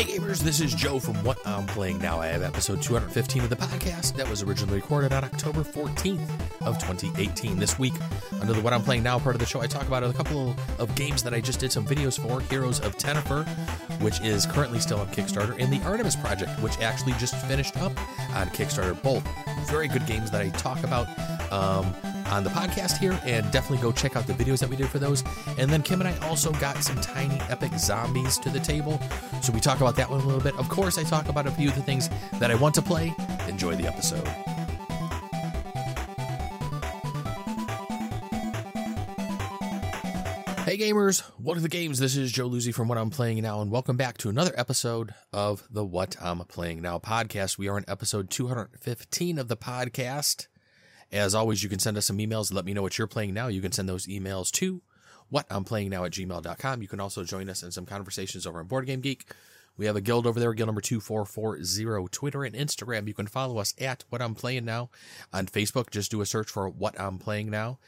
Hey gamers, this is Joe from What I'm Playing Now. I have episode 215 of the podcast that was originally recorded on October 14th of 2018. This week, under the What I'm Playing Now part of the show, I talk about a couple of games that I just did some videos for. Heroes of Tenefyr, which is currently still on Kickstarter, and the Artemis Project, which actually just finished up on Kickstarter. Both very good games that I talk about. Um, on the podcast here, and definitely go check out the videos that we did for those. And then Kim and I also got some tiny epic zombies to the table, so we talk about that one a little bit. Of course, I talk about a few of the things that I want to play. Enjoy the episode. Hey gamers, welcome to the games. This is Joe Luzzi from What I'm Playing Now, and welcome back to another episode of the What I'm Playing Now podcast. We are in episode 215 of the podcast. As always, you can send us some emails let me know what you're playing now. You can send those emails to what I'm playing now at gmail.com. You can also join us in some conversations over on Board Game Geek. We have a guild over there, guild number 2440, Twitter and Instagram. You can follow us at What I'm Playing Now. On Facebook, just do a search for What I'm Playing Now.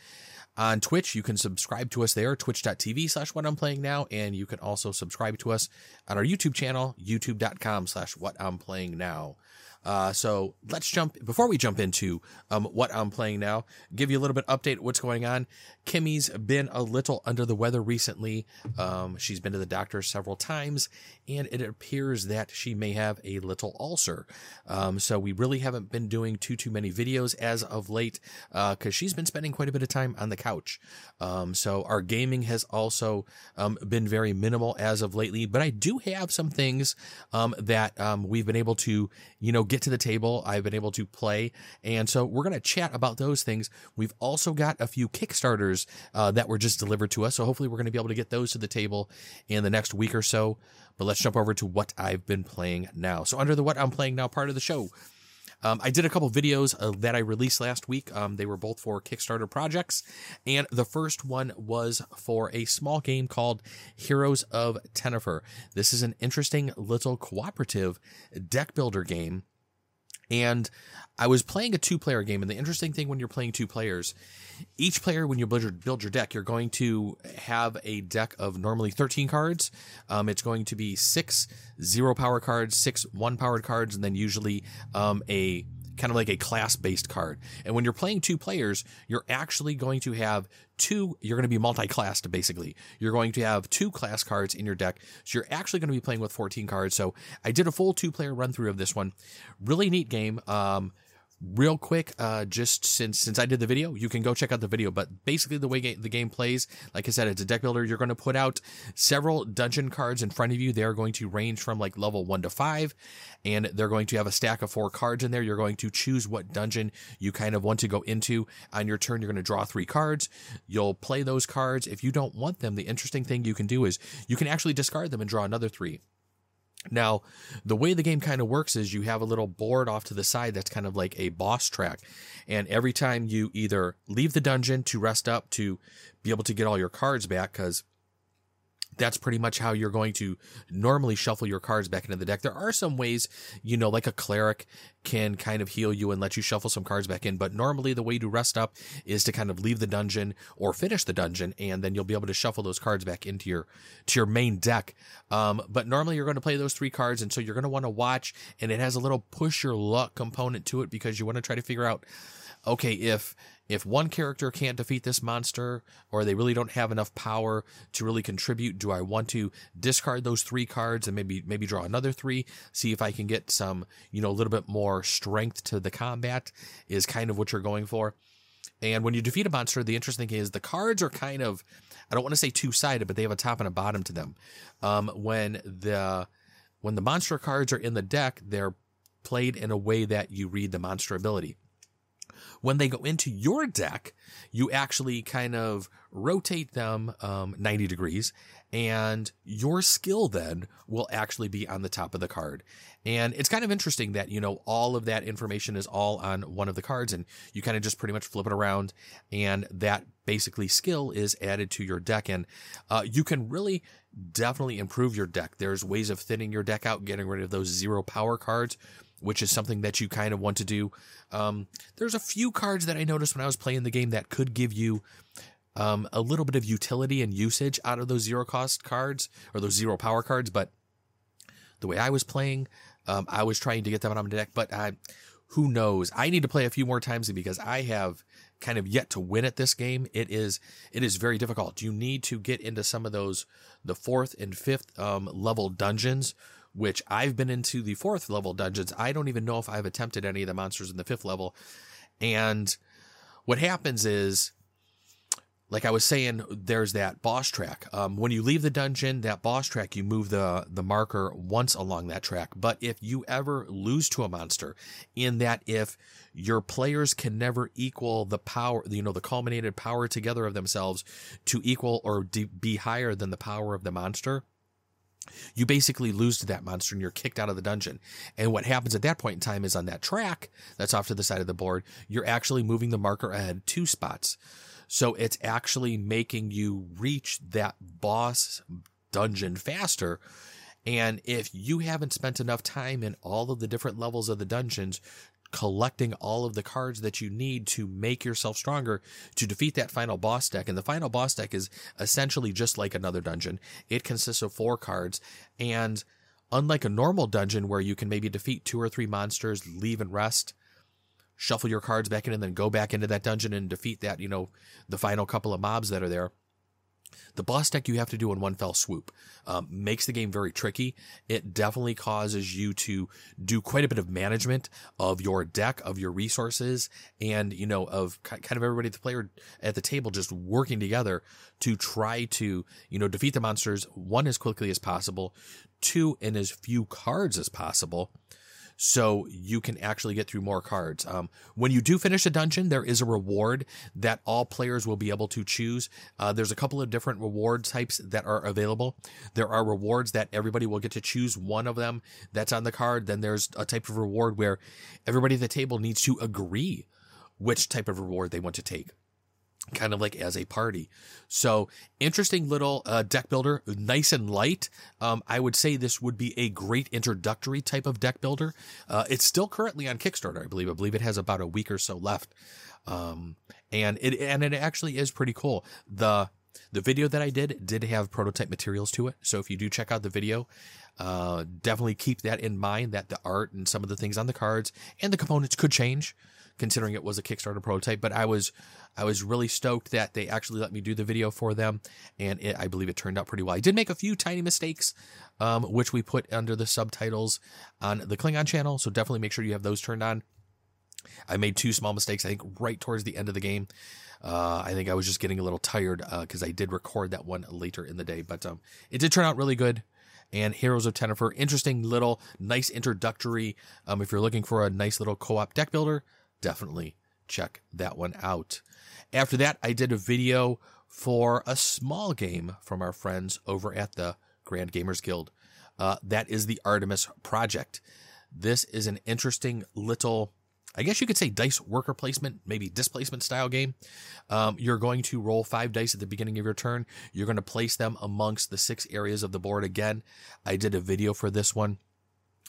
On Twitch, you can subscribe to us there, twitch.tv slash what I'm playing now. And you can also subscribe to us on our YouTube channel, youtube.com slash what I'm playing now. Uh, so let's jump before we jump into um, what I'm playing now. Give you a little bit update what's going on. Kimmy's been a little under the weather recently. Um, she's been to the doctor several times, and it appears that she may have a little ulcer. Um, so we really haven't been doing too too many videos as of late because uh, she's been spending quite a bit of time on the couch. Um, so our gaming has also um, been very minimal as of lately. But I do have some things um, that we've been able to you know get to the table. I've been able to play, and so we're gonna chat about those things. We've also got a few Kickstarters uh, that were just delivered to us. So hopefully we're going to be able to get those to the table in the next week or so. But let's jump over to what I've been playing now. So under the what I'm playing now part of the show, um, I did a couple videos uh, that I released last week. Um, they were both for Kickstarter projects. And the first one was for a small game called Heroes of Tenefyr. This is an interesting little cooperative deck builder game. And I was playing a two player game. And the interesting thing when you're playing two players, each player, when you build your, deck, you're going to have a deck of normally 13 cards. Um, it's going to be six zero power cards, six one powered cards, and then usually um, a kind of like a class based card. And when you're playing two players, you're actually going to have two, you're going to be multi classed basically. You're going to have two class cards in your deck. So you're actually going to be playing with 14 cards. So I did a full two player run through of this one. Really neat game. Um, real quick uh, just since since i did the video you can go check out the video but basically the way ga- the game plays like i said it's a deck builder. You're going to put out several dungeon cards in front of you. They're going to range from like level 1 to 5 and they're going to have a stack of four cards in there. You're going to choose what dungeon you kind of want to go into. On your turn you're going to draw three cards. You'll play those cards. If you don't want them the interesting thing you can do is you can actually discard them and draw another three now, the way the game kind of works is you have a little board off to the side that's kind of like a boss track. And every time you either leave the dungeon to rest up to be able to get all your cards back, because that's pretty much how you're going to normally shuffle your cards back into the deck. There are some ways, you know, like a cleric can kind of heal you and let you shuffle some cards back in, but normally the way to rest up is to kind of leave the dungeon or finish the dungeon and then you'll be able to shuffle those cards back into your to your main deck. Um, but normally you're going to play those three cards and so you're going to want to watch and it has a little push your luck component to it because you want to try to figure out okay, if if one character can't defeat this monster or they really don't have enough power to really contribute, do I want to discard those three cards and maybe maybe draw another three, see if I can get some, you know, a little bit more strength to the combat is kind of what you're going for. And when you defeat a monster, the interesting thing is the cards are kind of I don't want to say two-sided, but they have a top and a bottom to them. Um, when the when the monster cards are in the deck, they're played in a way that you read the monster ability. When they go into your deck, you actually kind of rotate them um, 90 degrees, and your skill then will actually be on the top of the card. And it's kind of interesting that, you know, all of that information is all on one of the cards, and you kind of just pretty much flip it around, and that basically skill is added to your deck. And uh, you can really definitely improve your deck. There's ways of thinning your deck out, getting rid of those zero power cards which is something that you kind of want to do. Um, there's a few cards that I noticed when I was playing the game that could give you um, a little bit of utility and usage out of those zero cost cards or those zero power cards, but the way I was playing. Um, I was trying to get them on my deck, but I, who knows? I need to play a few more times because I have kind of yet to win at this game. It is it is very difficult. You need to get into some of those the fourth and fifth um, level dungeons, which I've been into the fourth level dungeons. I don't even know if I've attempted any of the monsters in the fifth level. And what happens is like I was saying, there's that boss track. Um, when you leave the dungeon, that boss track, you move the the marker once along that track. But if you ever lose to a monster, in that if your players can never equal the power, you know, the culminated power together of themselves to equal or de- be higher than the power of the monster, you basically lose to that monster and you're kicked out of the dungeon. And what happens at that point in time is on that track that's off to the side of the board, you're actually moving the marker ahead two spots. So it's actually making you reach that boss dungeon faster. And if you haven't spent enough time in all of the different levels of the dungeons, collecting all of the cards that you need to make yourself stronger to defeat that final boss deck. And the final boss deck is essentially just like another dungeon. It consists of four cards. And unlike a normal dungeon where you can maybe defeat two or three monsters, leave and rest, shuffle your cards back in and then go back into that dungeon and defeat that, you know, the final couple of mobs that are there. The boss deck you have to do in one fell swoop um, makes the game very tricky. It definitely causes you to do quite a bit of management of your deck, of your resources, and you know of kind of everybody at the player at the table just working together to try to you know defeat the monsters one as quickly as possible, two in as few cards as possible so you can actually get through more cards. Um, when you do finish a dungeon, there is a reward that all players will be able to choose. Uh, there's a couple of different reward types that are available. There are rewards that everybody will get to choose one of them that's on the card. Then there's a type of reward where everybody at the table needs to agree which type of reward they want to take kind of like as a party. So interesting little uh, deck builder, nice and light. Um, I would say this would be a great introductory type of deck builder. Uh, it's still currently on Kickstarter, I believe. I believe it has about a week or so left. Um, and it and it actually is pretty cool. The the video that I did did have prototype materials to it. So if you do check out the video, uh, definitely keep that in mind that the art and some of the things on the cards and the components could change considering it was a Kickstarter prototype. But I was I was really stoked that they actually let me do the video for them, and it, I believe it turned out pretty well. I did make a few tiny mistakes, um, which we put under the subtitles on the Klingon channel, so definitely make sure you have those turned on. I made two small mistakes, I think, right towards the end of the game. Uh, I think I was just getting a little tired because uh, I did record that one later in the day, but um, it did turn out really good and Heroes of Tenefyr. Interesting little, nice introductory. Um, if you're looking for a nice little co-op deck builder, definitely check that one out. After that, I did a video for a small game from our friends over at the Grand Gamers Guild. Uh, that is the Artemis Project. This is an interesting little, I guess you could say dice worker placement, maybe displacement style game. Um, you're going to roll five dice at the beginning of your turn. You're going to place them amongst the six areas of the board again. I did a video for this one.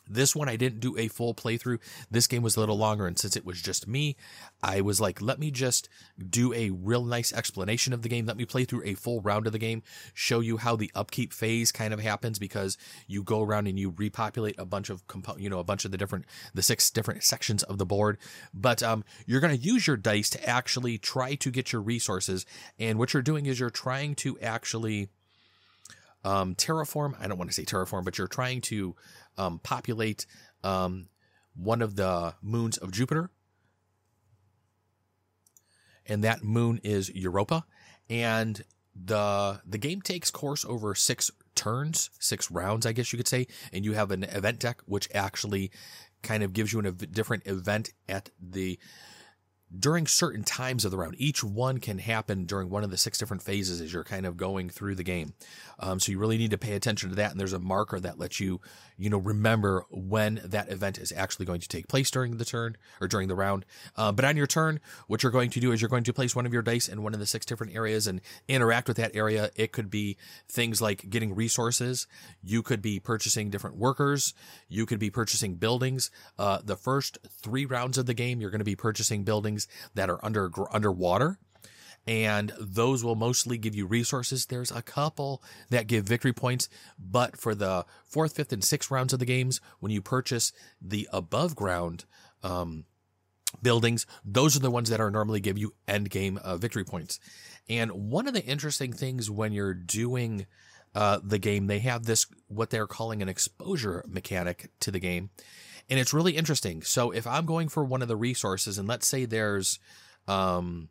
This one I didn't do a full playthrough. This game was a little longer, and since it was just me, I was like, let me just do a real nice explanation of the game. Let me play through a full round of the game, show you how the upkeep phase kind of happens because you go around and you repopulate a bunch of you know, a bunch of the different the six different sections of the board. But um, you're going to use your dice to actually try to get your resources, and what you're doing is you're trying to actually um, terraform. I don't want to say terraform, but you're trying to um, populate um, one of the moons of Jupiter. And that moon is Europa. And the the game takes course over six turns, six rounds, I guess you could say. And you have an event deck which actually kind of gives you a different event at the during certain times of the round. Each one can happen during one of the six different phases as you're kind of going through the game. Um, so you really need to pay attention to that. And there's a marker that lets you, you know, remember when that event is actually going to take place during the turn or during the round. Uh, but on your turn, what you're going to do is you're going to place one of your dice in one of the six different areas and interact with that area. It could be things like getting resources. You could be purchasing different workers. You could be purchasing buildings. Uh, the first three rounds of the game, you're going to be purchasing buildings that are under underwater and those will mostly give you resources. There's a couple that give victory points, but for the fourth, fifth, and sixth rounds of the games, when you purchase the above ground um, buildings, those are the ones that are normally give you end game uh, victory points. And one of the interesting things when you're doing uh, the game, they have this what they're calling an exposure mechanic to the game, and it's really interesting. So if I'm going for one of the resources, and let's say there's um,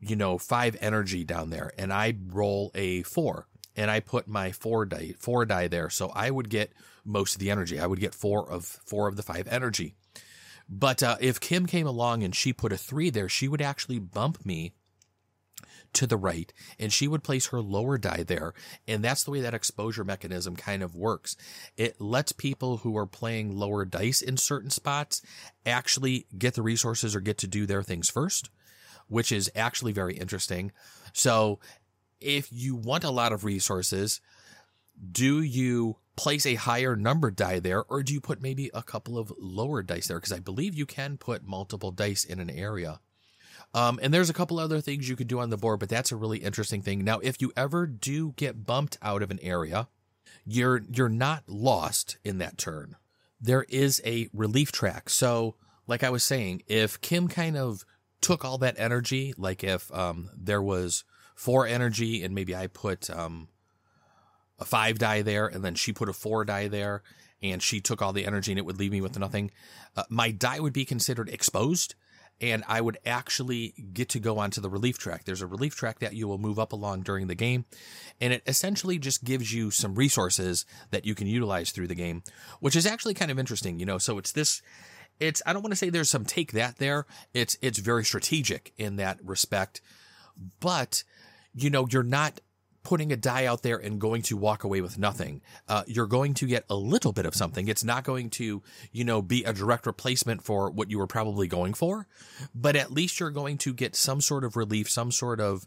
you know, five energy down there and I roll a four and I put my four die, four die there. So I would get most of the energy. I would get four of four of the five energy. But uh, if Kim came along and she put a three there, she would actually bump me to the right and she would place her lower die there. And that's the way that exposure mechanism kind of works. It lets people who are playing lower dice in certain spots actually get the resources or get to do their things first which is actually very interesting. So if you want a lot of resources, do you place a higher number die there or do you put maybe a couple of lower dice there? Because I believe you can put multiple dice in an area. Um, and there's a couple other things you could do on the board, but that's a really interesting thing. Now, if you ever do get bumped out of an area, you're you're not lost in that turn. There is a relief track. So, like I was saying, if Kim kind of took all that energy, like if um, there was four energy and maybe I put um, a five die there and then she put a four die there and she took all the energy and it would leave me with nothing, uh, my die would be considered exposed and I would actually get to go onto the relief track. There's a relief track that you will move up along during the game, and it essentially just gives you some resources that you can utilize through the game, which is actually kind of interesting, you know. So it's this it's I don't want to say there's some take that there. It's it's very strategic in that respect. But you know, you're not putting a die out there and going to walk away with nothing. Uh, you're going to get a little bit of something. It's not going to, you know, be a direct replacement for what you were probably going for, but at least you're going to get some sort of relief, some sort of,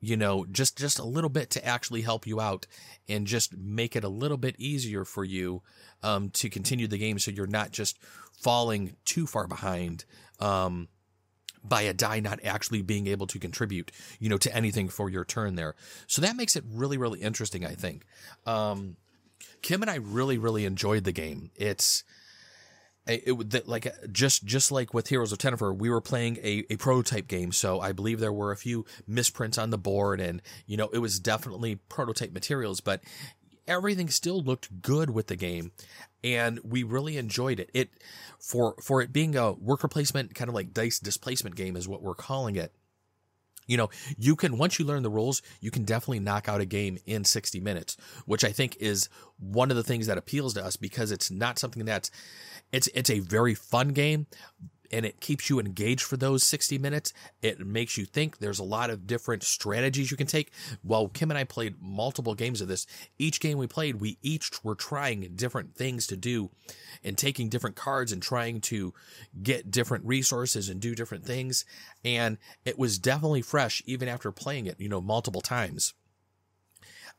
you know, just, just a little bit to actually help you out and just make it a little bit easier for you, um, to continue the game. So you're not just falling too far behind um, by a die not actually being able to contribute, you know, to anything for your turn there. So that makes it really, really interesting, I think. Um, Kim and I really, really enjoyed the game. It's, it, like just just like with Heroes of Tenefyr, we were playing a, a prototype game, so I believe there were a few misprints on the board, and you know it was definitely prototype materials, but everything still looked good with the game and we really enjoyed it. It for for it being a worker placement kind of like dice displacement game is what we're calling it. You know, you can once you learn the rules, you can definitely knock out a game in 60 minutes, which I think is one of the things that appeals to us because it's not something that's it's it's a very fun game, and it keeps you engaged for those 60 minutes. It makes you think. There's a lot of different strategies you can take. Well, Kim and I played multiple games of this. Each game we played, we each were trying different things to do and taking different cards and trying to get different resources and do different things. And it was definitely fresh even after playing it, you know, multiple times.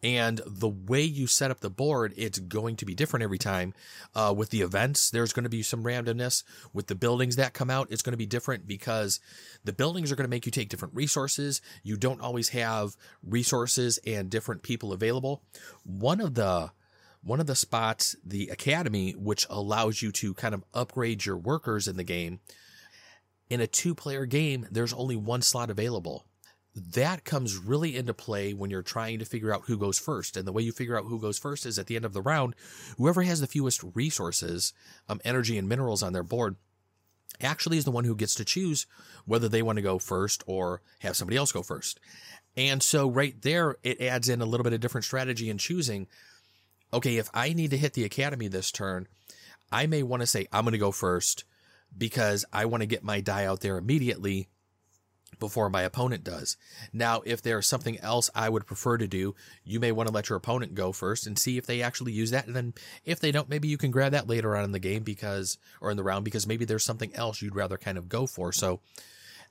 And the way you set up the board, it's going to be different every time. Uh, with the events, there's going to be some randomness. With the buildings that come out, it's going to be different because the buildings are going to make you take different resources. You don't always have resources and different people available. One of the one of the spots, the academy, which allows you to kind of upgrade your workers in the game. In a two player game, there's only one slot available that comes really into play when you're trying to figure out who goes first. And the way you figure out who goes first is at the end of the round, whoever has the fewest resources, um, energy and minerals on their board actually is the one who gets to choose whether they want to go first or have somebody else go first. And so right there, it adds in a little bit of different strategy in choosing. Okay, if I need to hit the academy this turn, I may want to say, I'm going to go first because I want to get my die out there immediately before my opponent does. Now, if there's something else I would prefer to do, you may want to let your opponent go first and see if they actually use that. And then if they don't, maybe you can grab that later on in the game because, or in the round, because maybe there's something else you'd rather kind of go for. So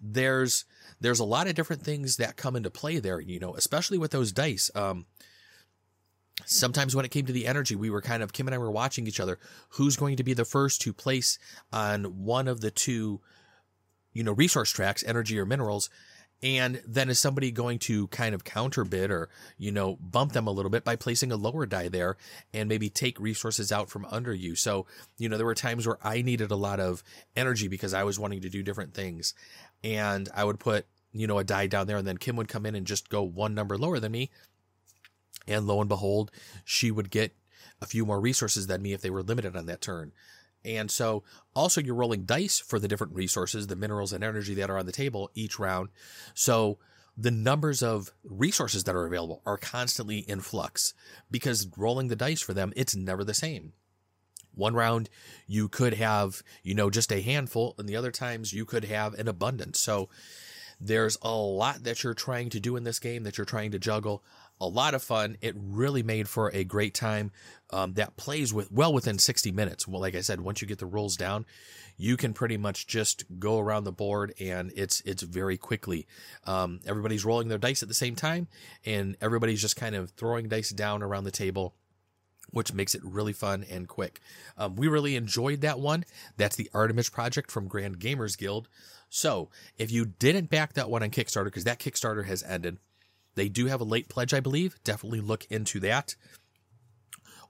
there's, there's a lot of different things that come into play there, you know, especially with those dice. Um, sometimes when it came to the energy, we were kind of, Kim and I were watching each other. Who's going to be the first to place on one of the two you know, resource tracks, energy or minerals. And then is somebody going to kind of counter bid or, you know, bump them a little bit by placing a lower die there and maybe take resources out from under you? So, you know, there were times where I needed a lot of energy because I was wanting to do different things. And I would put, you know, a die down there and then Kim would come in and just go one number lower than me. And lo and behold, she would get a few more resources than me if they were limited on that turn. And so also you're rolling dice for the different resources, the minerals and energy that are on the table each round. So the numbers of resources that are available are constantly in flux because rolling the dice for them, it's never the same. One round you could have, you know, just a handful and the other times you could have an abundance. So there's a lot that you're trying to do in this game that you're trying to juggle a lot of fun. It really made for a great time um, that plays with well within 60 minutes. Well, like I said, once you get the rules down, you can pretty much just go around the board and it's it's very quickly. Um, everybody's rolling their dice at the same time, and everybody's just kind of throwing dice down around the table. Which makes it really fun and quick. Um, we really enjoyed that one. That's the Artemis Project from Grand Gamers Guild. So, if you didn't back that one on Kickstarter, because that Kickstarter has ended, they do have a late pledge, I believe. Definitely look into that.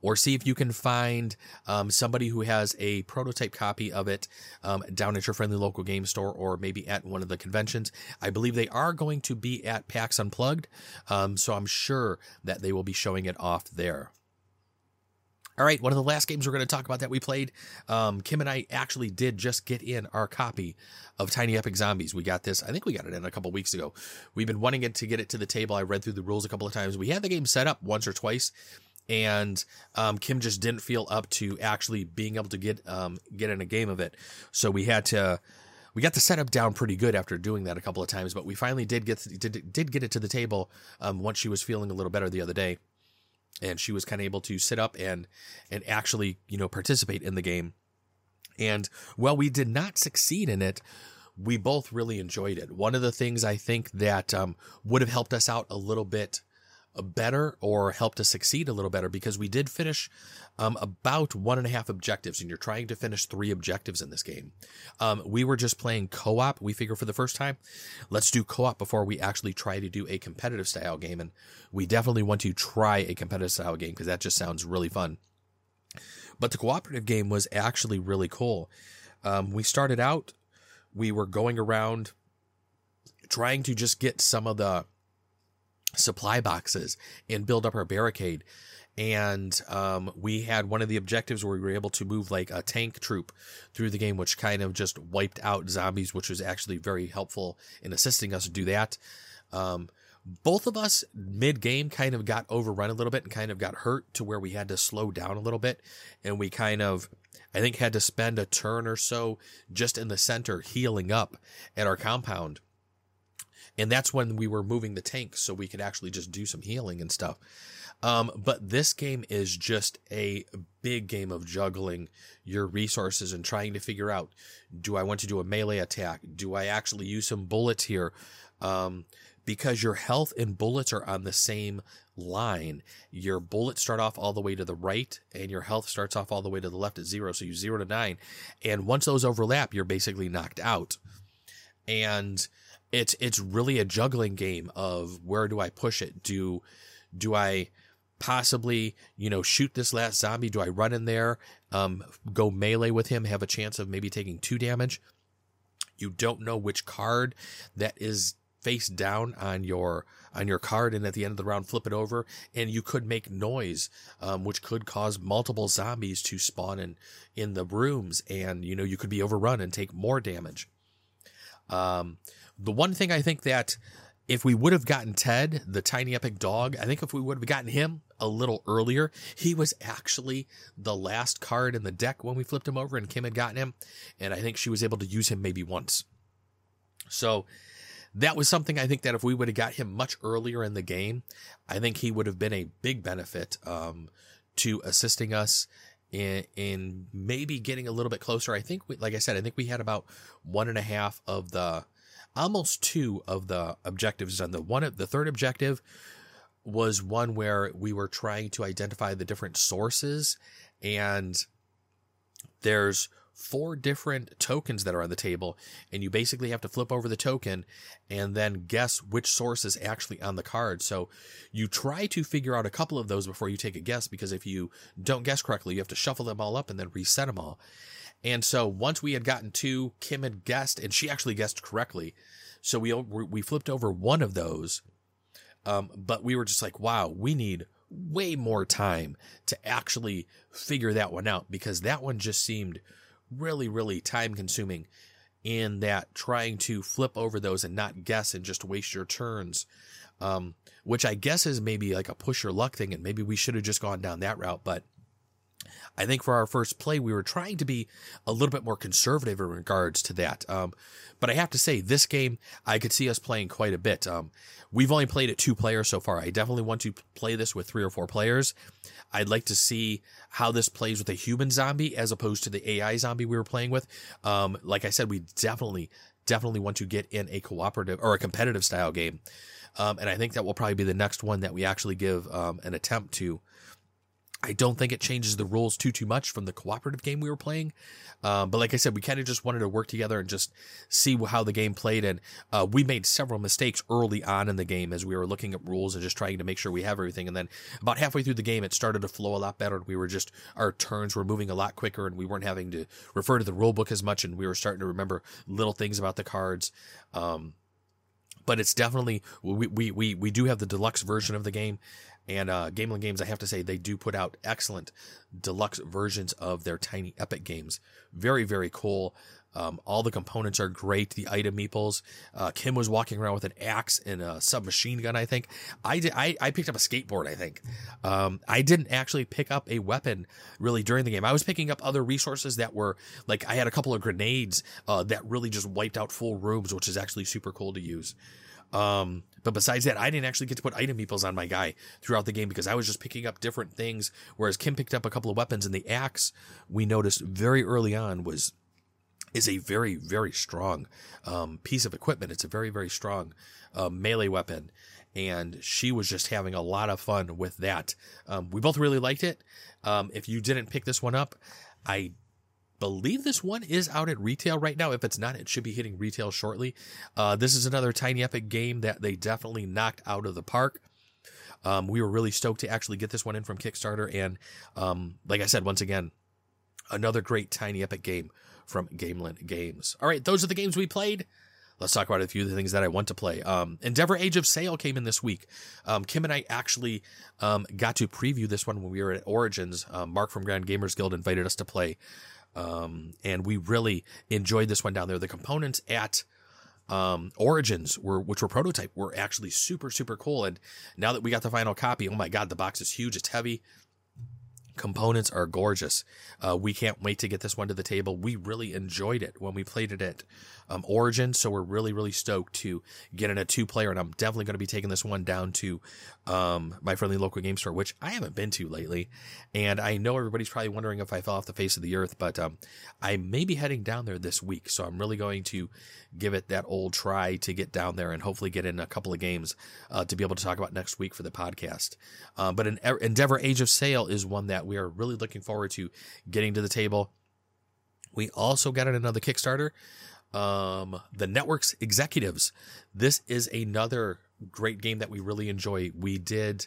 Or see if you can find um, somebody who has a prototype copy of it um, down at your friendly local game store or maybe at one of the conventions. I believe they are going to be at PAX Unplugged, um, so I'm sure that they will be showing it off there. All right, one of the last games we're going to talk about that we played, um, Kim and I actually did just get in our copy of Tiny Epic Zombies. We got this, I think we got it in a couple weeks ago. We've been wanting it to get it to the table. I read through the rules a couple of times. We had the game set up once or twice, and um, Kim just didn't feel up to actually being able to get um, get in a game of it. So we had to we got the setup down pretty good after doing that a couple of times, but we finally did get did, did get it to the table um, once she was feeling a little better the other day and she was kind of able to sit up and and actually you know participate in the game. And while we did not succeed in it we both really enjoyed it. One of the things i think that um, would have helped us out a little bit better or helped us succeed a little better because we did finish um, about one and a half objectives and you're trying to finish three objectives in this game. Um, we were just playing co-op. We figure for the first time, let's do co-op before we actually try to do a competitive style game. And we definitely want to try a competitive style game because that just sounds really fun. But the cooperative game was actually really cool. Um, we started out, we were going around trying to just get some of the supply boxes and build up our barricade. And um, we had one of the objectives where we were able to move like a tank troop through the game, which kind of just wiped out zombies, which was actually very helpful in assisting us to do that. Um, both of us mid game kind of got overrun a little bit and kind of got hurt to where we had to slow down a little bit. And we kind of, I think, had to spend a turn or so just in the center healing up at our compound and that's when we were moving the tank so we could actually just do some healing and stuff. Um, but this game is just a big game of juggling your resources and trying to figure out: Do I want to do a melee attack? Do I actually use some bullets here? Um, because your health and bullets are on the same line. Your bullets start off all the way to the right, and your health starts off all the way to the left at zero. So you zero to nine, and once those overlap, you're basically knocked out. And it's it's really a juggling game of where do I push it? Do do I possibly you know shoot this last zombie? Do I run in there, um, go melee with him, have a chance of maybe taking two damage? You don't know which card that is face down on your on your card and at the end of the round flip it over and you could make noise um, which could cause multiple zombies to spawn in in the rooms and you know you could be overrun and take more damage um, the one thing I think that if we would have gotten Ted, the tiny epic dog, I think if we would have gotten him a little earlier, he was actually the last card in the deck when we flipped him over and Kim had gotten him. And I think she was able to use him maybe once. So that was something I think that if we would have got him much earlier in the game, I think he would have been a big benefit um, to assisting us in, in maybe getting a little bit closer. I think, we, like I said, I think we had about one and a half of the almost two of the objectives done. The one, the third objective was one where we were trying to identify the different sources, and there's four different tokens that are on the table, and you basically have to flip over the token and then guess which source is actually on the card. So you try to figure out a couple of those before you take a guess, because if you don't guess correctly, you have to shuffle them all up and then reset them all. And so once we had gotten two, Kim had guessed, and she actually guessed correctly. So we we flipped over one of those, um, but we were just like, wow, we need way more time to actually figure that one out because that one just seemed really, really time consuming in that trying to flip over those and not guess and just waste your turns. Um, which I guess is maybe like a push your luck thing, and maybe we should have just gone down that route. But I think for our first play, we were trying to be a little bit more conservative in regards to that. Um, but I have to say, this game, I could see us playing quite a bit. Um, we've only played it two players so far. I definitely want to play this with three or four players. I'd like to see how this plays with a human zombie as opposed to the AI zombie we were playing with. Um, like I said, we definitely, definitely want to get in a cooperative or a competitive style game. Um, and I think that will probably be the next one that we actually give um, an attempt to. I don't think it changes the rules too too much from the cooperative game we were playing, um, but like I said, we kind of just wanted to work together and just see how the game played. And uh, we made several mistakes early on in the game as we were looking at rules and just trying to make sure we have everything. And then about halfway through the game, it started to flow a lot better. We were just our turns were moving a lot quicker, and we weren't having to refer to the rule book as much, and we were starting to remember little things about the cards. Um, but it's definitely we, we we we do have the deluxe version of the game and uh, Gamelyn Games, I have to say, they do put out excellent deluxe versions of their tiny epic games. Very, very cool. Um, all the components are great. The item meeples. Uh, Kim was walking around with an axe and a submachine gun. I think I did. I, I picked up a skateboard. I think um, I didn't actually pick up a weapon really during the game. I was picking up other resources that were like I had a couple of grenades uh, that really just wiped out full rooms, which is actually super cool to use. Um, but besides that, I didn't actually get to put item meeples on my guy throughout the game because I was just picking up different things. Whereas Kim picked up a couple of weapons, and the axe we noticed very early on was is a very very strong um, piece of equipment. It's a very very strong uh, melee weapon, and she was just having a lot of fun with that. Um, we both really liked it. Um, if you didn't pick this one up, I believe this one is out at retail right now. If it's not, it should be hitting retail shortly. Uh, this is another Tiny Epic game that they definitely knocked out of the park. Um, we were really stoked to actually get this one in from Kickstarter. And um, like I said, once again, another great Tiny Epic game from Gamelyn Games. All right, those are the games we played. Let's talk about a few of the things that I want to play. Um, Endeavor Age of Sail came in this week. Um, Kim and I actually um, got to preview this one when we were at Origins. Um, Mark from Grand Gamers Guild invited us to play. Um, and we really enjoyed this one down there. The components at um, Origins were, which were prototype, were actually super, super cool. And now that we got the final copy, oh my God, the box is huge. It's heavy components are gorgeous. Uh, we can't wait to get this one to the table. We really enjoyed it when we played it at um, Origin, so we're really, really stoked to get in a two player. And I'm definitely going to be taking this one down to um, my friendly local game store, which I haven't been to lately. And I know everybody's probably wondering if I fell off the face of the earth, but um, I may be heading down there this week. So I'm really going to give it that old try to get down there and hopefully get in a couple of games uh, to be able to talk about next week for the podcast. Um, but an Endeavor Age of Sail is one that we are really looking forward to getting to the table. We also got another Kickstarter. Um, the network's executives. This is another great game that we really enjoy. We did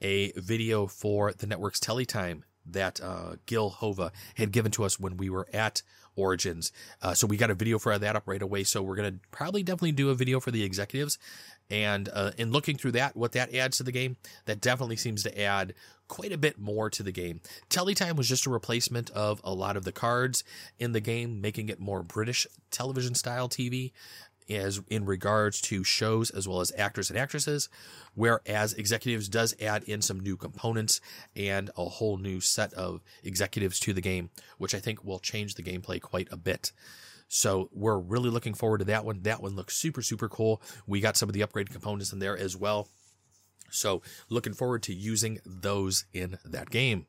a video for the network's Teletime that uh, Gil Hova had given to us when we were at Origins. Uh, so we got a video for that up right away. So we're going to probably definitely do a video for the executives. And uh, in looking through that, what that adds to the game, that definitely seems to add quite a bit more to the game. Teletime was just a replacement of a lot of the cards in the game, making it more British television style TV as in regards to shows as well as actors and actresses, whereas executives does add in some new components and a whole new set of executives to the game, which I think will change the gameplay quite a bit. So we're really looking forward to that one. That one looks super, super cool. We got some of the upgraded components in there as well. So looking forward to using those in that game.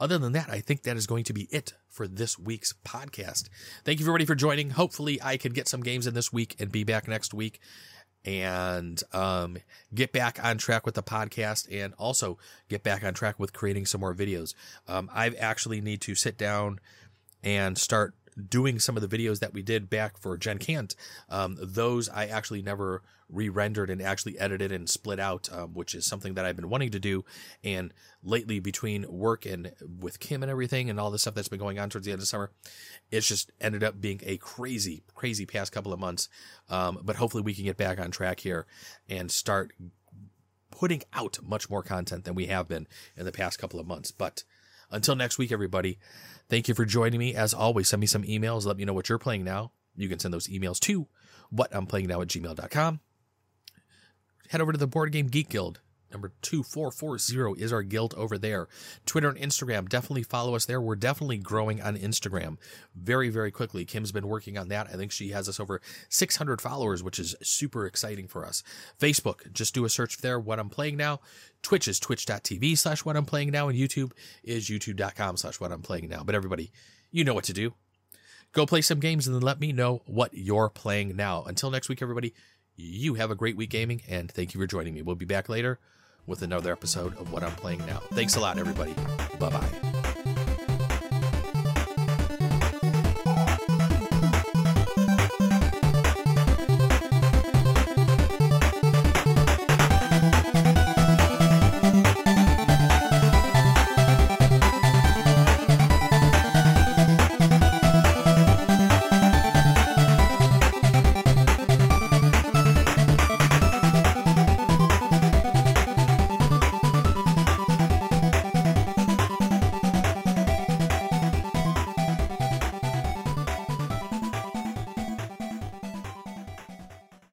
Other than that, I think that is going to be it for this week's podcast. Thank you everybody for joining. Hopefully, I can get some games in this week and be back next week and um, get back on track with the podcast and also get back on track with creating some more videos. Um, I actually need to sit down and start doing some of the videos that we did back for Gen Con, um, those I actually never re-rendered and actually edited and split out, um, which is something that I've been wanting to do. And lately, between work and with Kim and everything, and all the stuff that's been going on towards the end of summer, it's just ended up being a crazy, crazy past couple of months. Um, but hopefully, we can get back on track here and start putting out much more content than we have been in the past couple of months. But until next week, everybody, thank you for joining me. As always, send me some emails. Let me know what you're playing now. You can send those emails to what I'm playing now at gmail.com. Head over to the Board Game Geek Guild. Number 2440 is our guild over there. Twitter and Instagram, definitely follow us there. We're definitely growing on Instagram very, very quickly. Kim's been working on that. I think she has us over 600 followers, which is super exciting for us. Facebook, just do a search there, what I'm playing now. Twitch is twitch.tv slash what I'm playing now. And YouTube is youtube.com slash what I'm playing now. But everybody, you know what to do. Go play some games and then let me know what you're playing now. Until next week, everybody, you have a great week gaming, and thank you for joining me. We'll be back later with another episode of What I'm Playing Now. Thanks a lot, everybody. Bye bye.